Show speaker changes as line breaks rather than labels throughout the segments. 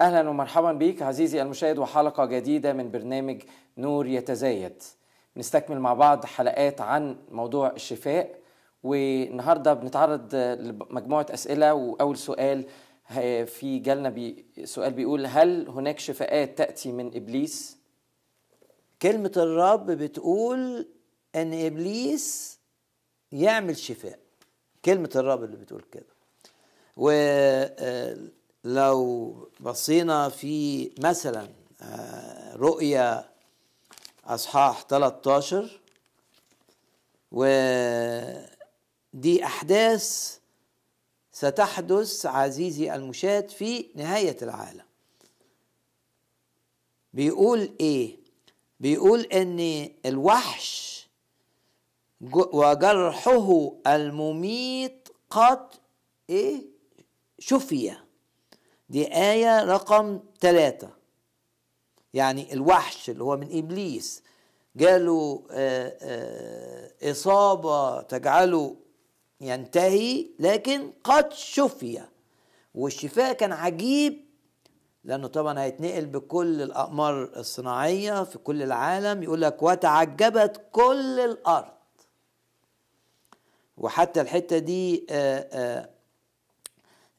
أهلا ومرحبا بك عزيزي المشاهد وحلقة جديدة من برنامج نور يتزايد. نستكمل مع بعض حلقات عن موضوع الشفاء والنهاردة بنتعرض لمجموعة أسئلة وأول سؤال في جالنا بي سؤال بيقول هل هناك شفاءات تأتي من إبليس؟
كلمة الرب بتقول إن إبليس يعمل شفاء. كلمة الرب اللي بتقول كده. ولو بصينا في مثلا آه، رؤيا أصحاح 13 ودي أحداث ستحدث عزيزي المشاهد في نهاية العالم. بيقول إيه؟ بيقول إن الوحش وجرحه المميت قد إيه؟ شفي. دي آية رقم ثلاثة يعني الوحش اللي هو من إبليس. جاله آه، آه، إصابة تجعله ينتهي لكن قد شفي. والشفاء كان عجيب لأنه طبعا هيتنقل بكل الأقمار الصناعية في كل العالم. يقول لك وتعجبت كل الأرض. وحتى الحتة دي آآ آآ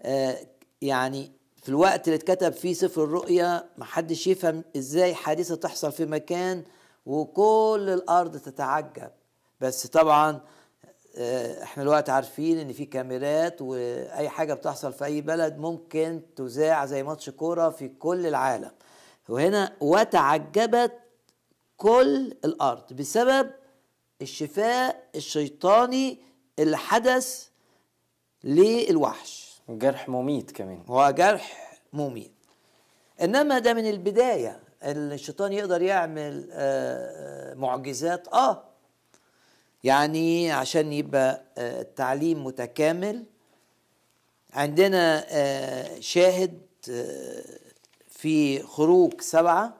آآ يعني في الوقت اللي اتكتب فيه سفر الرؤيا محدش يفهم إزاي حادثة تحصل في مكان وكل الأرض تتعجب. بس طبعا آه، إحنا الوقت عارفين ان في كاميرات واي حاجة بتحصل في اي بلد ممكن تذاع زي ماتش كورة في كل العالم. وهنا وتعجبت كل الأرض بسبب الشفاء الشيطاني اللي حدث للوحش.
جرح مميت كمان.
هو جرح مميت. إنما ده من البداية. الشيطان يقدر يعمل آه، آه، معجزات. آه. يعني عشان يبقى آه، التعليم متكامل. عندنا شاهد في خروج سبعة.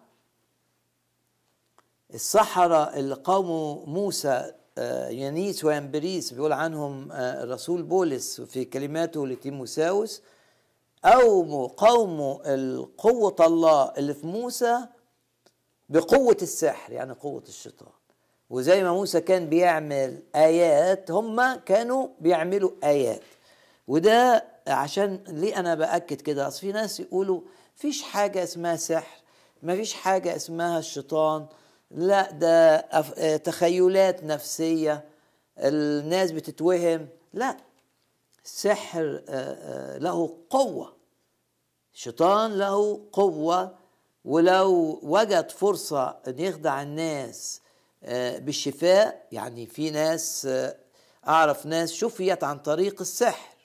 السحرة اللي قاموا موسى آه، يانيس وينبريس بيقول عنهم آه، الرسول بولس في كلماته لتيموساوس أو قوموا قوة الله اللي في موسى بقوة السحر يعني قوة الشيطان. وزي ما موسى كان بيعمل آيات هم كانوا بيعملوا آيات. وده عشان ليه أنا بأكد كده؟ أصل في ناس يقولوا فيش حاجة اسمها سحر ما فيش حاجة اسمها الشيطان. لا ده آه، تخيلات نفسية. الناس بتتوهم. لا السحر آه، آه، له قوة. الشيطان له قوة. ولو وجد فرصة أن يخدع الناس بالشفاء يعني في ناس أعرف ناس شفيت عن طريق السحر.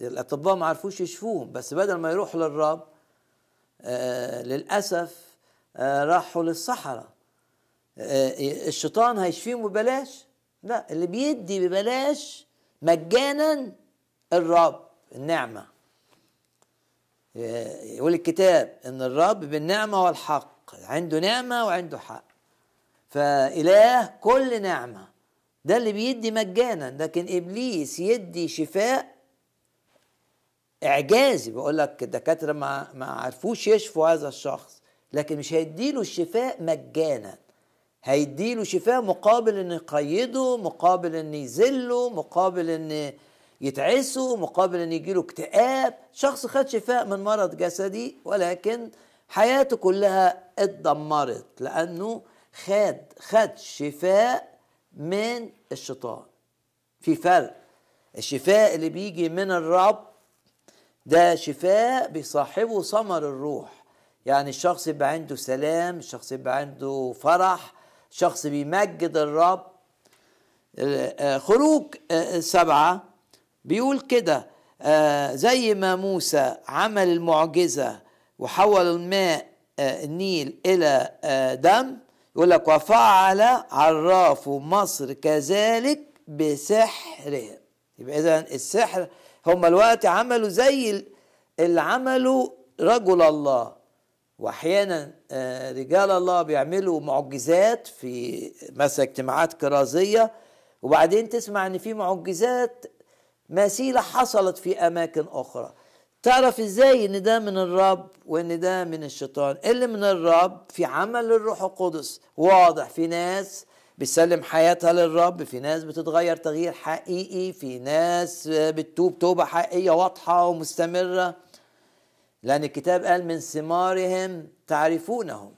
الأطباء ما عرفوش يشفوهم بس بدل ما يروحوا للرب للأسف راحوا للصحراء. آه، الشيطان هيشفيهم ببلاش؟ لا اللي بيدي ببلاش مجانا الرب النعمة. يقول الكتاب إن الرب بالنعمة والحق عنده نعمة وعنده حق. فإله كل نعمة. ده اللي بيدي مجانا. لكن إبليس يدي شفاء إعجازي. بقول لك الدكاترة ما ما عرفوش يشفوا هذا الشخص. لكن مش هيديله الشفاء مجانا. هيديله شفاء مقابل إن يقيده مقابل إن يذله مقابل إن يتعسه مقابل إن يجيله اكتئاب. شخص خد شفاء من مرض جسدي ولكن حياته كلها اتدمرت لأنه خد خد شفاء من الشيطان. في فرق الشفاء اللي بيجي من الرب ده شفاء بيصاحبه ثمر الروح. يعني الشخص يبقى عنده سلام الشخص يبقى عنده فرح شخص بيمجد الرب. آه، خروج آه، سبعة بيقول كده آه، زي ما موسى عمل المعجزة وحول الماء النيل إلى دم يقول لك وفعل عراف مصر كذلك بسحرهم يبقى إذا السحر هم الوقت عملوا زي اللي عملوا رجل الله. وأحيانا رجال الله بيعملوا معجزات في مثلا اجتماعات كرازيه وبعدين تسمع إن في معجزات مثيلة حصلت في أماكن أخرى. تعرف إزاي إن ده من الرب وإن ده من الشيطان؟ اللي من الرب في عمل الروح القدس واضح. في ناس بتسلم حياتها للرب في ناس بتتغير تغيير حقيقي في ناس بتتوب توبة حقيقية واضحة ومستمرة. لأن الكتاب قال من ثمارهم تعرفونهم.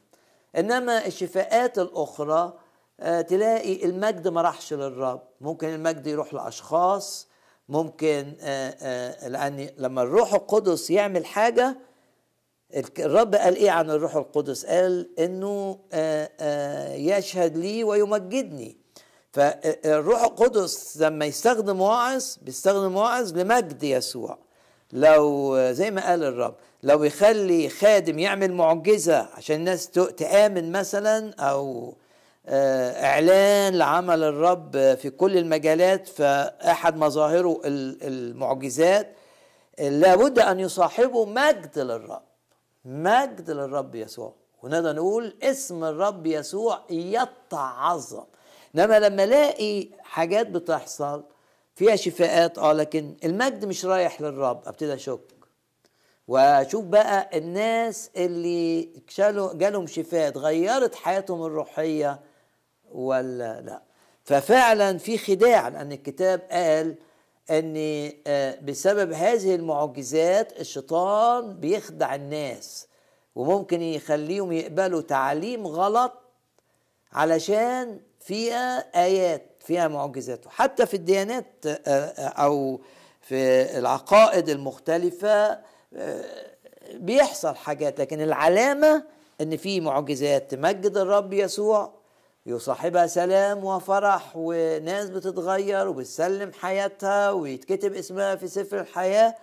إنما الشفاءات الأخرى آه، تلاقي المجد ما راحش للرب. ممكن المجد يروح لأشخاص ممكن آه، آه، لأن لما الروح القدس يعمل حاجة الرب قال إيه عن الروح القدس؟ قال إنه يشهد لي ويمجدني. فالروح القدس لما يستخدم واعظ بيستخدم واعظ لمجد يسوع. لو زي ما قال الرب لو يخلي خادم يعمل معجزة عشان الناس تآمن مثلا أو آه، إعلان لعمل الرب في كل المجالات فأحد مظاهره المعجزات لابد أن يصاحبه مجد للرب مجد للرب يسوع. ونقدر نقول اسم الرب يسوع يتعظم. إنما لما ألاقي حاجات بتحصل فيها شفاءات آه لكن المجد مش رايح للرب. أبتدي أشك. واشوف بقى الناس اللي جالهم شفاء اتغيرت حياتهم الروحية ولا لا؟ ففعلا في خداع لأن الكتاب قال أن آه، بسبب هذه المعجزات الشيطان بيخدع الناس وممكن يخليهم يقبلوا تعليم غلط علشان فيها آيات فيها معجزات. حتى في الديانات آه، آه، أو في العقائد المختلفة بيحصل حاجات لكن العلامة إن في معجزات تمجد الرب يسوع يصاحبها سلام وفرح وناس بتتغير وبتسلم حياتها ويتكتب اسمها في سفر الحياة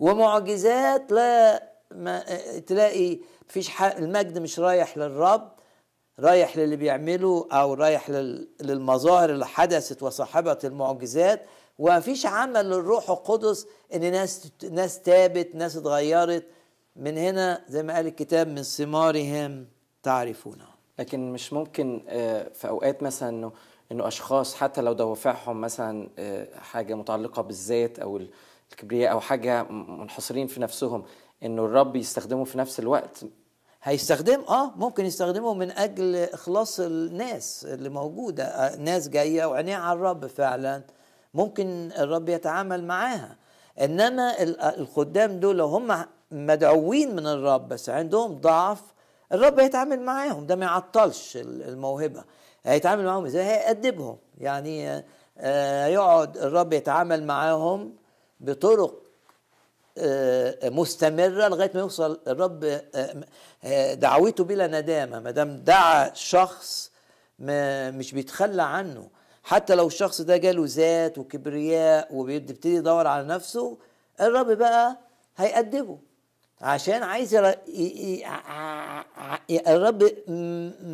ومعجزات لا ما تلاقي فيش المجد مش رايح للرب رايح للي بيعمله أو رايح للمظاهر اللي حدثت وصاحبت المعجزات. ومفيش عمل للروح القدس إن ناس ناس تابت ناس اتغيرت. من هنا زي ما قال الكتاب من ثمارهم تعرفونه.
لكن مش ممكن آه، في أوقات مثلا إنه إنه أشخاص حتى لو دوافعهم مثلا آه، حاجة متعلقة بالذات أو الكبرياء أو حاجة منحصرين في نفسهم إنه الرب يستخدمه في نفس الوقت.
هيستخدم آه ممكن يستخدمه من أجل إخلاص الناس اللي موجودة. آه، ناس جاية وعينيها على الرب فعلا. ممكن الرب يتعامل معاها. إنما الخدام دول لو هم مدعوين من الرب بس عندهم ضعف الرب هيتعامل معاهم. ده ما يعطلش الموهبة. هيتعامل معاهم إزاي؟ هيأدبهم. يعني آه، يقعد الرب يتعامل معاهم بطرق آه، مستمرة لغاية ما يوصل الرب آه، دعوته بلا ندامة. ما دام دعا شخص مش بيتخلى عنه. حتى لو الشخص ده جاله ذات وكبرياء وبيبتدي يدور على نفسه الرب بقى هيأدبه عشان عايز الرب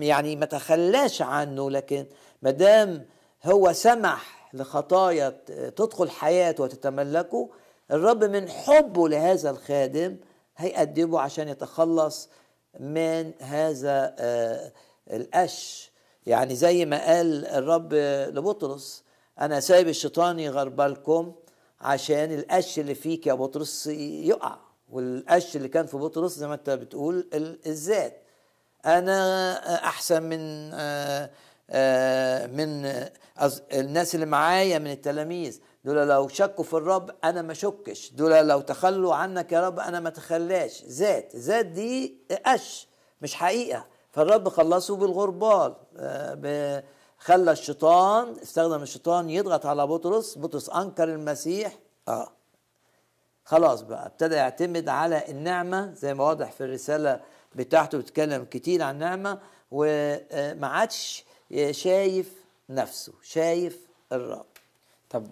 يعني ما تخلاش عنه لكن ما دام هو سمح لخطايا تدخل حياته وتتملكه الرب من حبه لهذا الخادم هيأدبه عشان يتخلص من هذا آه، القش يعني زي ما قال الرب لبطرس أنا سايب الشيطان يغربلكم عشان القش اللي فيك يا بطرس يقع والقش اللي كان في بطرس زي ما أنت بتقول الذات. أنا أحسن من آه، آه، من الناس اللي معايا من التلاميذ. دول لو شكوا في الرب أنا ما شكش. دول لو تخلوا عنك يا رب أنا ما تخلاش. ذات ذات دي قش مش حقيقة. فالرب خلصه بالغربال. آه، خلى الشيطان استخدم الشيطان يضغط على بطرس بطرس أنكر المسيح. آه. خلاص بقى ابتدى يعتمد على النعمة زي ما واضح في الرسالة بتاعته بيتكلم كتير عن النعمة وما عادش شايف نفسه شايف الرب.
طب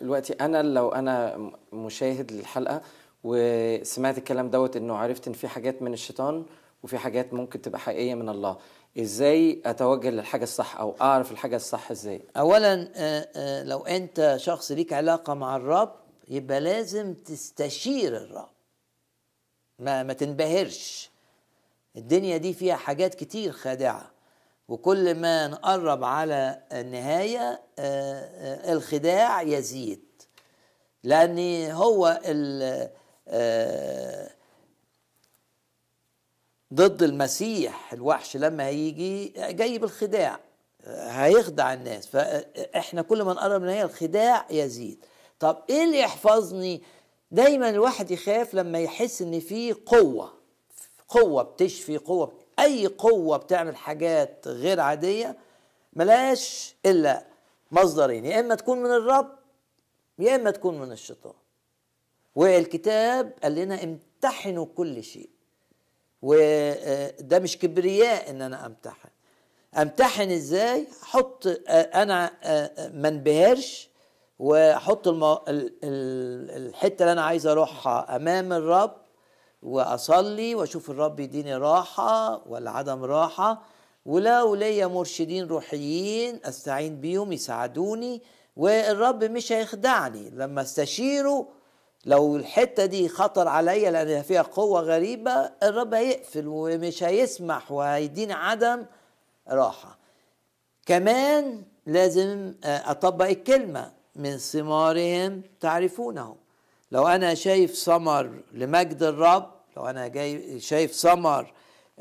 دلوقتي أنا لو أنا مشاهد للحلقة وسمعت الكلام دوت إنه عرفت إن في حاجات من الشيطان وفي حاجات ممكن تبقى حقيقية من الله. إزاي أتوجه للحاجة الصح أو أعرف الحاجة الصح إزاي؟
اولا آه، آه، لو أنت شخص ليك علاقة مع الرب يبقى لازم تستشير الرب. ما ما تنبهرش. الدنيا دي فيها حاجات كتير خادعة. وكل ما نقرب على النهاية آه، الخداع يزيد. لأن هو ال ضد المسيح الوحش لما هيجي جاي بالخداع هيخدع الناس. فاحنا كل ما نقرب من هي الخداع يزيد. طب إيه اللي يحفظني؟ دايما الواحد يخاف لما يحس إن في قوة قوة بتشفي قوة أي قوة بتعمل حاجات غير عادية ملاش إلا مصدرين. يا إما تكون من الرب يا إما تكون من الشيطان. والكتاب قال لنا امتحنوا كل شيء. وده مش كبرياء إن أنا أمتحن. أمتحن إزاي؟ أحط أنا ما انبهرش وأحط المو... الحتة اللي أنا عايز أروحها أمام الرب وأصلي وأشوف الرب يديني راحة ولا عدم راحة. ولو ليا مرشدين روحيين أستعين بيهم يساعدوني والرب مش هيخدعني. لما أستشيره لو الحتة دي خطر عليا لأن فيها قوة غريبة الرب هيقفل ومش هيسمح وهيديني عدم راحة. كمان لازم أطبق الكلمة من ثمارهم تعرفونه. لو أنا شايف ثمر لمجد الرب لو أنا جاي شايف ثمر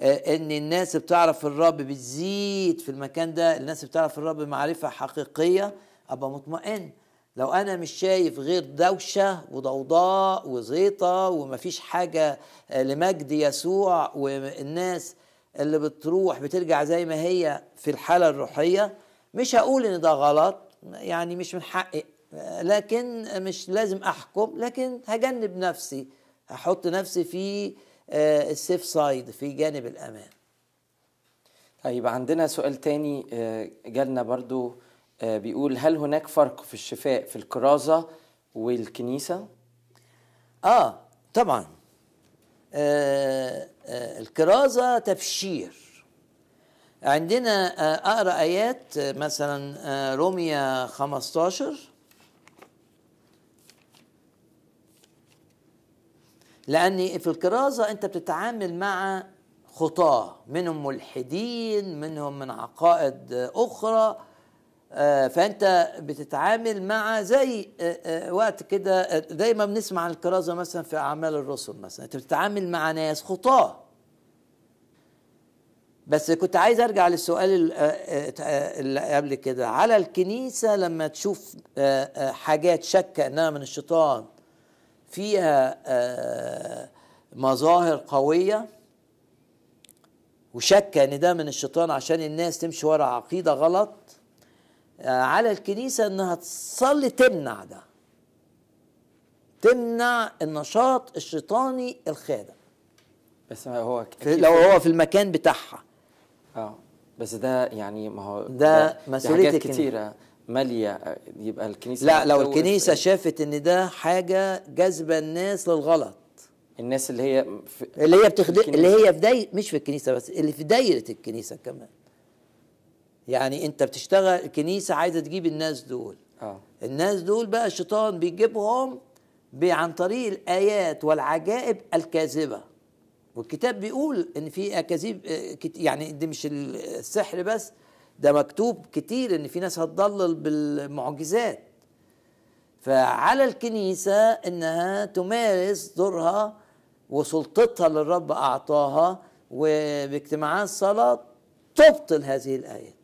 إن الناس بتعرف الرب بتزيد في المكان ده الناس بتعرف الرب معرفه حقيقية أبقى مطمئن. لو أنا مش شايف غير دوشة وضوضاء وزيطة ومفيش حاجة لمجد يسوع والناس اللي بتروح بترجع زي ما هي في الحالة الروحية مش هقول إن ده غلط يعني مش من حقي لكن مش لازم أحكم لكن هجنب نفسي هحط نفسي في السيف سايد في جانب الأمان.
طيب عندنا سؤال تاني جالنا برضو بيقول هل هناك فرق في الشفاء في الكرازة والكنيسة؟
آه طبعا. آه آه الكرازة تبشير. عندنا آه أقرأ آيات مثلا آه روميا 15 لأن في الكرازة أنت بتتعامل مع خطاة منهم ملحدين منهم من عقائد أخرى. فأنت بتتعامل مع زي وقت كده دايما بنسمع عن الكرازة مثلا في أعمال الرسل مثلا. أنت بتتعامل مع ناس خطاة. بس كنت عايز أرجع للسؤال اللي قبل كده. على الكنيسة لما تشوف حاجات شك إنها من الشيطان فيها مظاهر قوية وشك إن ده من الشيطان عشان الناس تمشي ورا عقيدة غلط على الكنيسة إنها تصلي تمنع ده. تمنع النشاط الشيطاني الخادع.
بس هو
لو هو في المكان بتاعها.
آه بس ده يعني ما هو
ده مسؤولية
حاجات كتيرة مالية يبقى الكنيسة
لا لو الكنيسة شافت إن ده حاجة جذبه الناس للغلط.
الناس اللي هي
في اللي هي بتخدم اللي هي في دايره مش في الكنيسة بس اللي في دايرة الكنيسة كمان. يعني انت بتشتغل الكنيسة عايزة تجيب الناس دول.
آه.
الناس دول بقى الشيطان بيجيبهم عن طريق الآيات والعجائب الكاذبة. والكتاب بيقول إن في اكاذيب يعني دي مش السحر بس ده مكتوب كتير إن في ناس هتضلل بالمعجزات. فعلى الكنيسة إنها تمارس دورها وسلطتها اللي الرب أعطاها وباجتماعات صلاة تبطل هذه الآيات.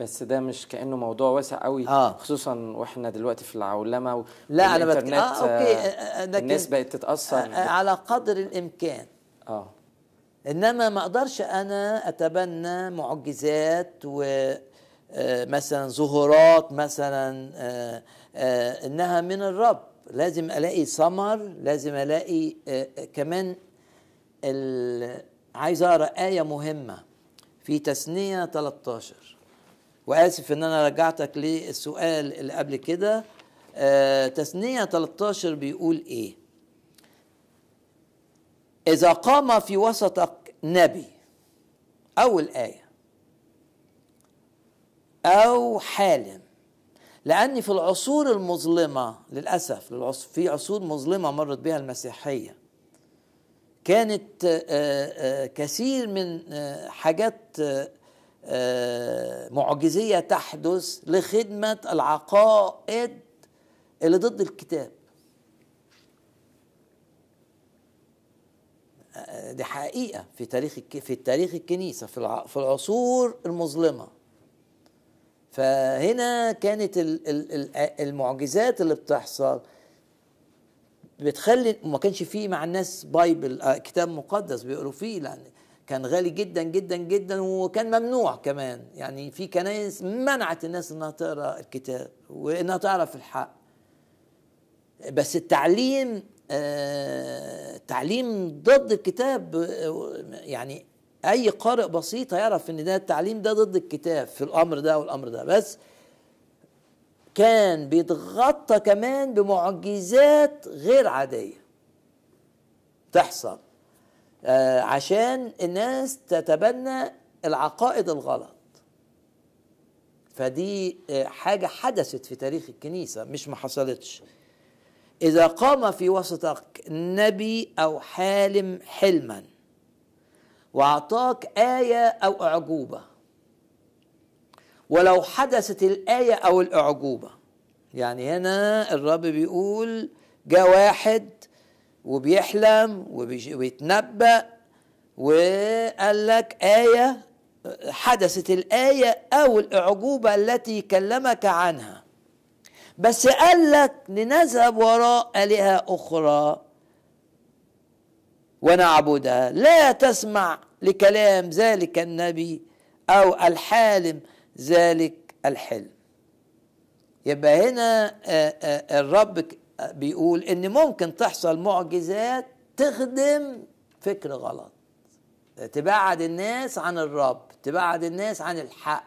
بس ده مش كأنه موضوع واسع قوي
آه.
خصوصا وإحنا دلوقتي في العولمة و...
لا أنا بت...
والإنترنت،
آه أوكي آه، لكن
الناس بقت تتأثر.
آه على قدر الإمكان.
آه.
إنما ما أقدرش أنا أتبنى معجزات و آه، مثلا ظهورات مثلا آه، آه، إنها من الرب. لازم ألاقي ثمر لازم ألاقي آه، آه، كمان عايز أقرأ آية مهمة في تثنية 13 وآسف إن أنا رجعتك للسؤال اللي قبل كده. آه، تثنية 13 بيقول إيه؟ إذا قام في وسطك نبي أول آية أو حالم لأني في العصور المظلمة للأسف في عصور مظلمة مرت بها المسيحية كانت آه، آه، كثير من حاجات آه، معجزية تحدث لخدمة العقائد اللي ضد الكتاب. آه، دي حقيقة في تاريخ في تاريخ الكنيسة في في العصور المظلمة. فهنا كانت ال- ال- ال- المعجزات اللي بتحصل بتخلي ما كانش فيه مع الناس بايبل آه، كتاب مقدس بيقروا فيه لأن كان غالي جدا جدا جدا وكان ممنوع كمان. يعني في كنايس منعت الناس إنها تقرأ الكتاب وإنها تعرف الحق. بس التعليم آه تعليم ضد الكتاب يعني أي قارئ بسيط هيعرف إن ده التعليم ده ضد الكتاب في الأمر ده والأمر ده. بس كان بيتغطى كمان بمعجزات غير عادية تحصل. عشان الناس تتبنى العقائد الغلط. فدي آه حاجة حدثت في تاريخ الكنيسة مش ما حصلتش. إذا قام في وسطك نبي أو حالم حلما وأعطاك آية أو أعجوبة ولو حدثت الآية أو الأعجوبة يعني هنا الرب بيقول جاء واحد وبيحلم وبيتنبأ وقال لك آية حدثت الآية أو الأعجوبة التي كلمك عنها. بس قال لك لنذهب وراء آلهة أخرى. ونعبدها لا تسمع لكلام ذلك النبي أو الحالم ذلك الحلم. يبقى هنا الرب بيقول إن ممكن تحصل معجزات تخدم فكر غلط. تبعد الناس عن الرب تبعد الناس عن الحق.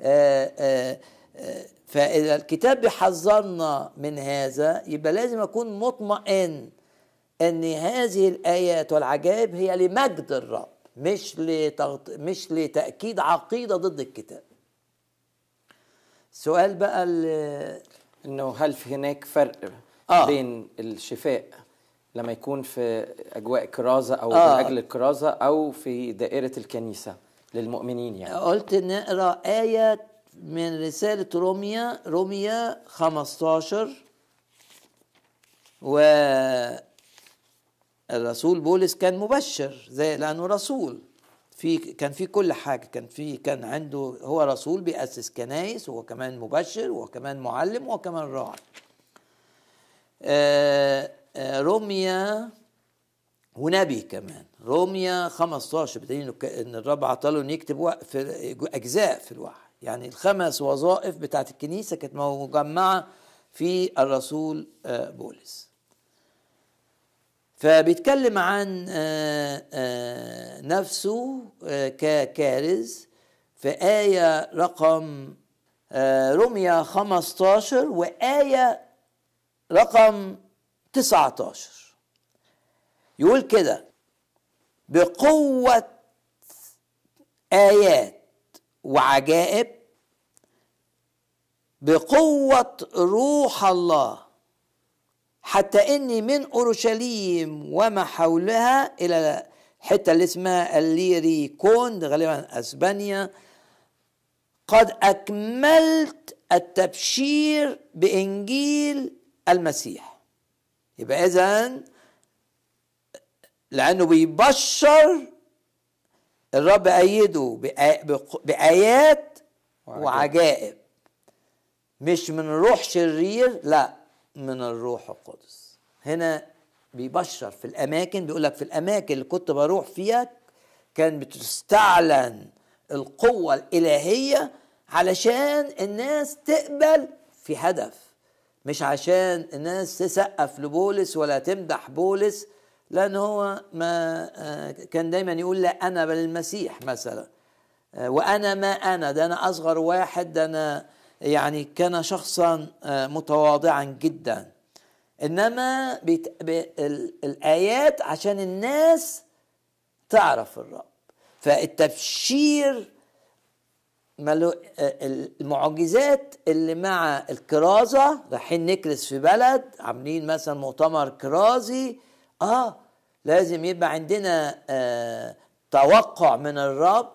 آه، آه، آه، فإذا الكتاب بيحذرنا من هذا يبقى لازم أكون مطمئن أن هذه الآيات والعجائب هي لمجد الرب مش لتغط... مش لتأكيد عقيدة ضد الكتاب. السؤال بقى ال-
إنه هل في هناك فرق
آه.
بين الشفاء لما يكون في أجواء كرازة أو
آه.
من أجل الكرازة أو في دائرة الكنيسة للمؤمنين يعني
قلت نقرأ آية من رسالة روميا روميا 15 و الرسول بولس كان مبشر زي لأنه رسول في كان في كل حاجة كان في كان عنده هو رسول بيأسس كنايس وهو كمان مبشر وهو كمان معلم وهو كمان راعي. آه، آه، روميا ونبي كمان. روميا 15 بدليل إن الرب عطاله انه يكتب في أجزاء في الوحي. يعني الخمس وظائف بتاعت الكنيسة كانت مجمعة في الرسول آه، بولس. فبيتكلم عن آه، آه، نفسه آه، ككارز. في آية رقم روميا 15 وآية رقم 19 يقول كده بقوة آيات وعجائب بقوة روح الله. حتى إني من أورشليم وما حولها إلى الحته اللي اسمها الليريكون غالبا أسبانيا. قد أكملت التبشير بإنجيل المسيح. يبقى اذا لأنه بيبشر الرب ايده بآيات
وعجائب.
وعجائب. مش من روح شرير لا. من الروح القدس. هنا بيبشر في الأماكن بيقول لك في الأماكن اللي كنت بروح فيها كان بتستعلن القوة الإلهية علشان الناس تقبل في هدف. مش عشان الناس تسقف لبولس ولا تمدح بولس لأن هو ما آه، كان دايما يقول لا أنا بل المسيح مثلا. آه، وأنا ما أنا ده أنا أصغر واحد ده أنا يعني كان شخصا آه، متواضعا جدا. إنما بيت... ب... ال... الآيات عشان الناس تعرف الرب. فالتبشير ملو... المعجزات اللي مع الكرازة رايحين نكرز في بلد عاملين مثلا مؤتمر كرازي آه لازم يبقى عندنا آه توقع من الرب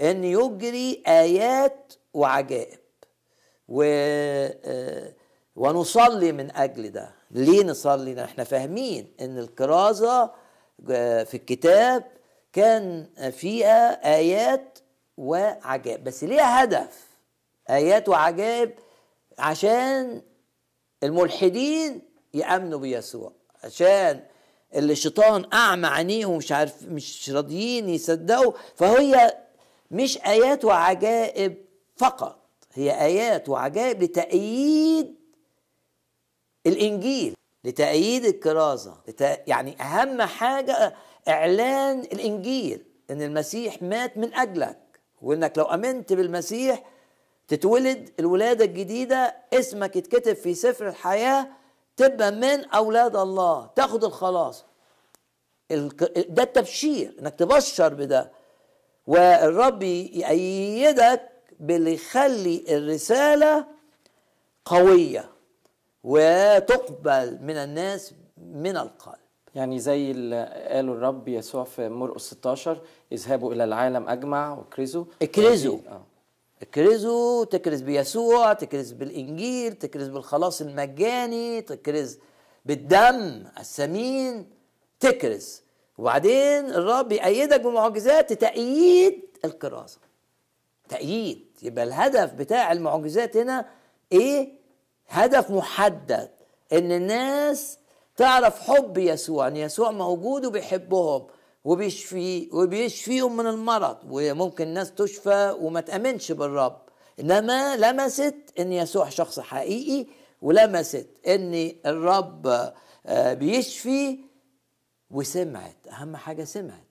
إن يجري آيات وعجائب. و آه ونصلي من أجل ده. ليه نصلي؟ إحنا فاهمين إن الكرازه في الكتاب كان فيها آيات وعجائب. بس ليها هدف. آيات وعجائب عشان الملحدين يأمنوا بيسوع. عشان اللي الشيطان أعمى عينيهم مش عارف مش راضيين يصدقوا. فهي مش آيات وعجائب فقط. هي آيات وعجائب لتأييد الإنجيل لتأييد الكرازة يعني أهم حاجة إعلان الإنجيل إن المسيح مات من أجلك وإنك لو آمنت بالمسيح تتولد الولادة الجديدة اسمك يتكتب في سفر الحياة تبقى من أولاد الله تاخد الخلاص. ده التبشير إنك تبشر بده. والرب يأيدك باللي يخلي الرسالة قوية وتقبل من الناس من القلب.
يعني زي اللي قاله الرب يسوع في مرقس 16 اذهبوا إلى العالم أجمع وأكرزوا.
اكرزوا. آه. اكرزوا تكرز بيسوع تكرز بالإنجيل تكرز بالخلاص المجاني تكرز بالدم الثمين تكرز. وبعدين الرب يأيدك بمعجزات تأييد الكرازة. تأييد. يبقى الهدف بتاع المعجزات هنا إيه؟ هدف محدد إن الناس تعرف حب يسوع إن يسوع موجود وبيحبهم وبيشفي وبيشفيهم من المرض وممكن الناس تشفى وما تأمنش بالرب. إنما لمست إن يسوع شخص حقيقي ولمست إن الرب بيشفي وسمعت. أهم حاجة سمعت.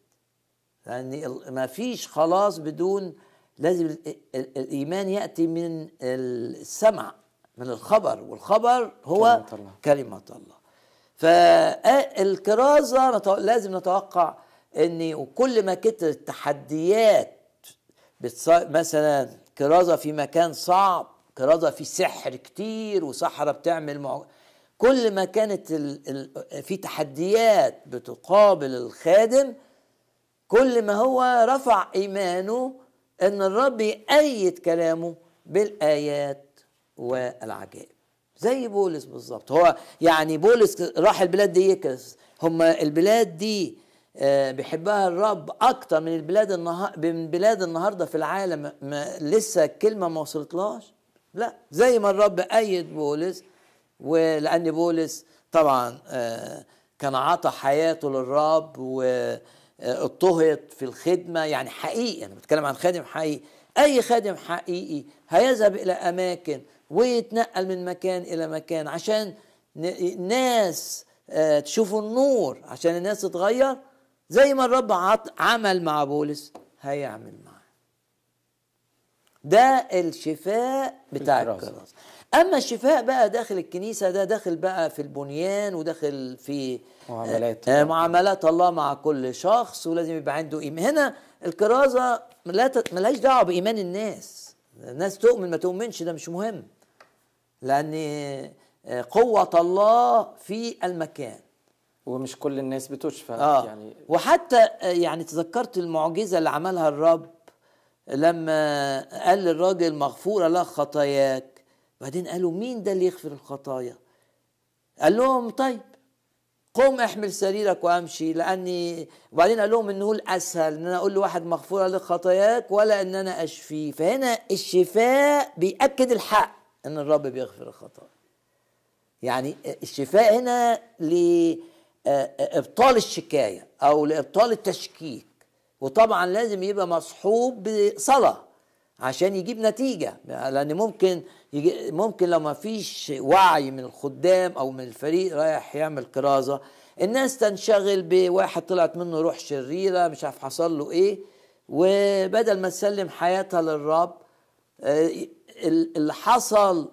لأن ما فيش خلاص بدون لازم الإيمان يأتي من السمع من الخبر والخبر هو
كلمة الله.
كلمة الله فالكرازة لازم نتوقع إن وكل ما كترت التحديات مثلا كرازة في مكان صعب كرازة في سحر كتير وسحرة بتعمل مع... كل ما كانت ال... ال... في تحديات بتقابل الخادم كل ما هو رفع إيمانه إن الرب يأيد كلامه بالآيات والعجائب. زي بولس بالظبط. هو يعني بولس راح البلاد دي يكرس هم البلاد دي بيحبها الرب أكتر من البلاد النهار من بلاد النهارده في العالم. ما لسه الكلمة ما وصلتلاش لا زي ما الرب أيد بولس ولأن بولس طبعا كان عطى حياته للرب واضطهد في الخدمة. يعني حقيقي أنا بتكلم عن خادم حقيقي. أي خادم حقيقي هيذهب إلى أماكن ويتنقل من مكان إلى مكان عشان ناس تشوف النور. عشان الناس تتغير زي ما الرب عمل مع بولس هيعمل معاه. ده الشفاء بتاع الكراسة. أما الشفاء بقى داخل الكنيسة ده داخل بقى في البنيان وداخل في
معاملات.
آه معاملات الله مع كل شخص ولازم يبقى عنده ايمان هنا الكرازة ملهاش دعوة بإيمان الناس. الناس تؤمن ما تؤمنش ده مش مهم. لأن قوة الله في المكان.
ومش كل الناس بتشفى
آه. يعني. وحتى يعني تذكرت المعجزة اللي عملها الرب لما قال للراجل مغفورة لك خطاياك. بعدين قالوا مين ده اللي يغفر الخطايا؟ قال لهم طيب قم احمل سريرك وامشي لأني وبعدين قال لهم إنه الأسهل إن أنا أقول لواحد مغفوره لك خطاياك ولا إن أنا أشفيه. فهنا الشفاء بيأكد الحق إن الرب بيغفر الخطايا. يعني الشفاء هنا لابطال الشكاية أو لإبطال التشكيك. وطبعا لازم يبقى مصحوب بصلاة. عشان يجيب نتيجة. لأن ممكن ممكن لو ما فيش وعي من الخدام أو من الفريق رايح يعمل كرازة الناس تنشغل بواحد طلعت منه روح شريرة مش عارف حصل له إيه. وبدل ما تسلم حياتها للرب آه، اللي حصل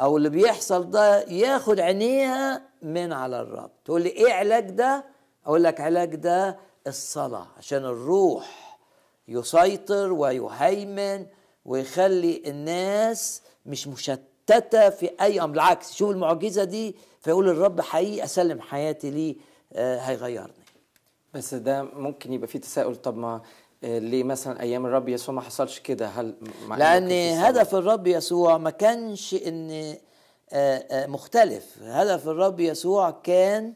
أو اللي بيحصل ده ياخد عينيها من على الرب. تقول لي إيه علاج ده؟ أقول لك علاج ده الصلاة عشان الروح يسيطر ويهيمن ويخلي الناس مش مشتتة في أي أمر. بالعكس شوف المعجزة دي فيقول الرب حقيقي أسلم حياتي ليه آه هيغيرني.
بس ده ممكن يبقى فيه تساؤل طب ما آه، ليه مثلا أيام الرب يسوع ما حصلش كده؟ هل
لأن هدف الرب يسوع ما كانش إن آه، مختلف. هدف الرب يسوع كان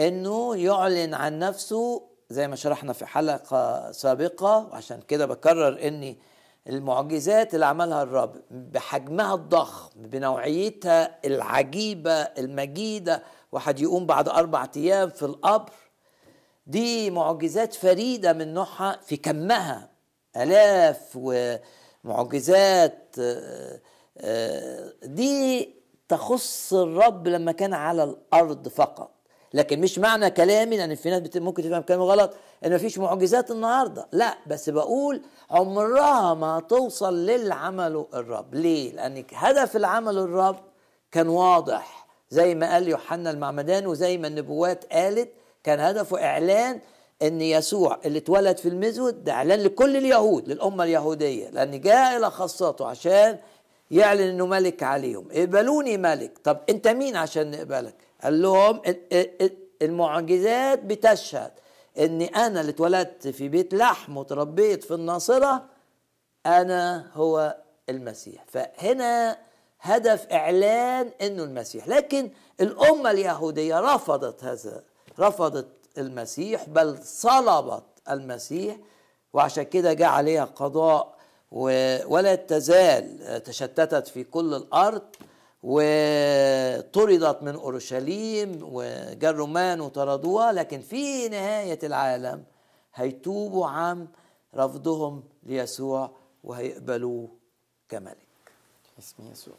إنه يعلن عن نفسه زي ما شرحنا في حلقة سابقة وعشان كده بكرر اني المعجزات اللي عملها الرب بحجمها الضخم بنوعيتها العجيبة المجيدة واحد يقوم بعد أربع أيام في القبر دي معجزات فريدة من نوعها في كمها. آلاف ومعجزات آه، آه، دي تخص الرب لما كان على الأرض فقط. لكن مش معنى كلامي لأن في ناس ممكن تفهم كلامي غلط إن مفيش معجزات النهاردة. لا بس بقول عمرها ما توصل للي عمله الرب. ليه؟ لأن هدف العمل الرب كان واضح. زي ما قال يوحنا المعمدان وزي ما النبوات قالت كان هدفه إعلان إن يسوع اللي اتولد في المزود ده إعلان لكل اليهود للأمة اليهودية. لأن جاء إلى خاصته عشان يعلن إنه ملك عليهم. اقبلوني ملك. طب أنت مين عشان نقبلك؟ قال لهم المعجزات بتشهد إني أنا اللي اتولدت في بيت لحم وتربيت في الناصرة أنا هو المسيح. فهنا هدف إعلان إنه المسيح. لكن الأمة اليهودية رفضت هذا رفضت المسيح بل صلبت المسيح وعشان كده جاء عليها قضاء ولا تزال تشتتت في كل الأرض. وطردت من أورشليم وجاء الرومان وطردوها لكن في نهاية العالم هيتوبوا عن رفضهم ليسوع وهيقبلوه كملك.
اسم يسوع.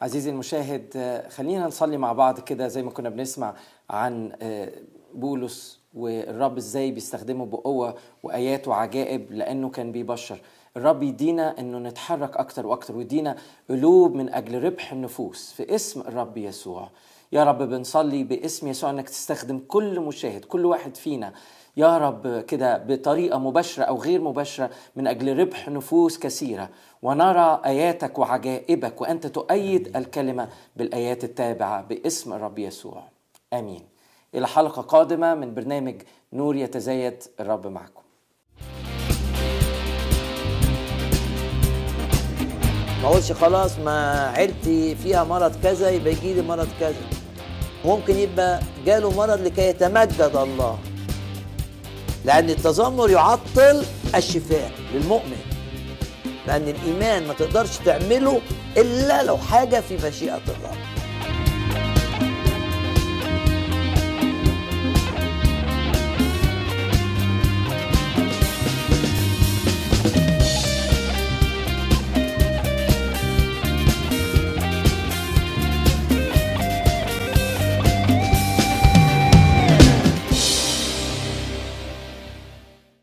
عزيزي المشاهد خلينا نصلي مع بعض كده زي ما كنا بنسمع عن آه، بولس والرب إزاي بيستخدمه بقوة وآيات وعجائب لأنه كان بيبشر. الرب يدينا إنه نتحرك أكتر وأكتر ويدينا قلوب من أجل ربح النفوس في اسم الرب يسوع. يا رب بنصلي باسم يسوع إنك تستخدم كل مشاهد كل واحد فينا. يا رب كده بطريقة مباشرة أو غير مباشرة من أجل ربح نفوس كثيرة. ونرى آياتك وعجائبك وأنت تؤيد الكلمة بالآيات التابعة باسم الرب يسوع. آمين. إلى حلقة قادمة من برنامج نور يتزايد الرب معكم.
ما اقولش خلاص ما عيلتي فيها مرض كذا يبقى يجي لي مرض كذا. ممكن يبقى جاله مرض لكي يتمجد الله. لأن التذمر يعطل الشفاء للمؤمن. لأن الإيمان ما تقدرش تعمله إلا لو حاجة في مشيئة الرب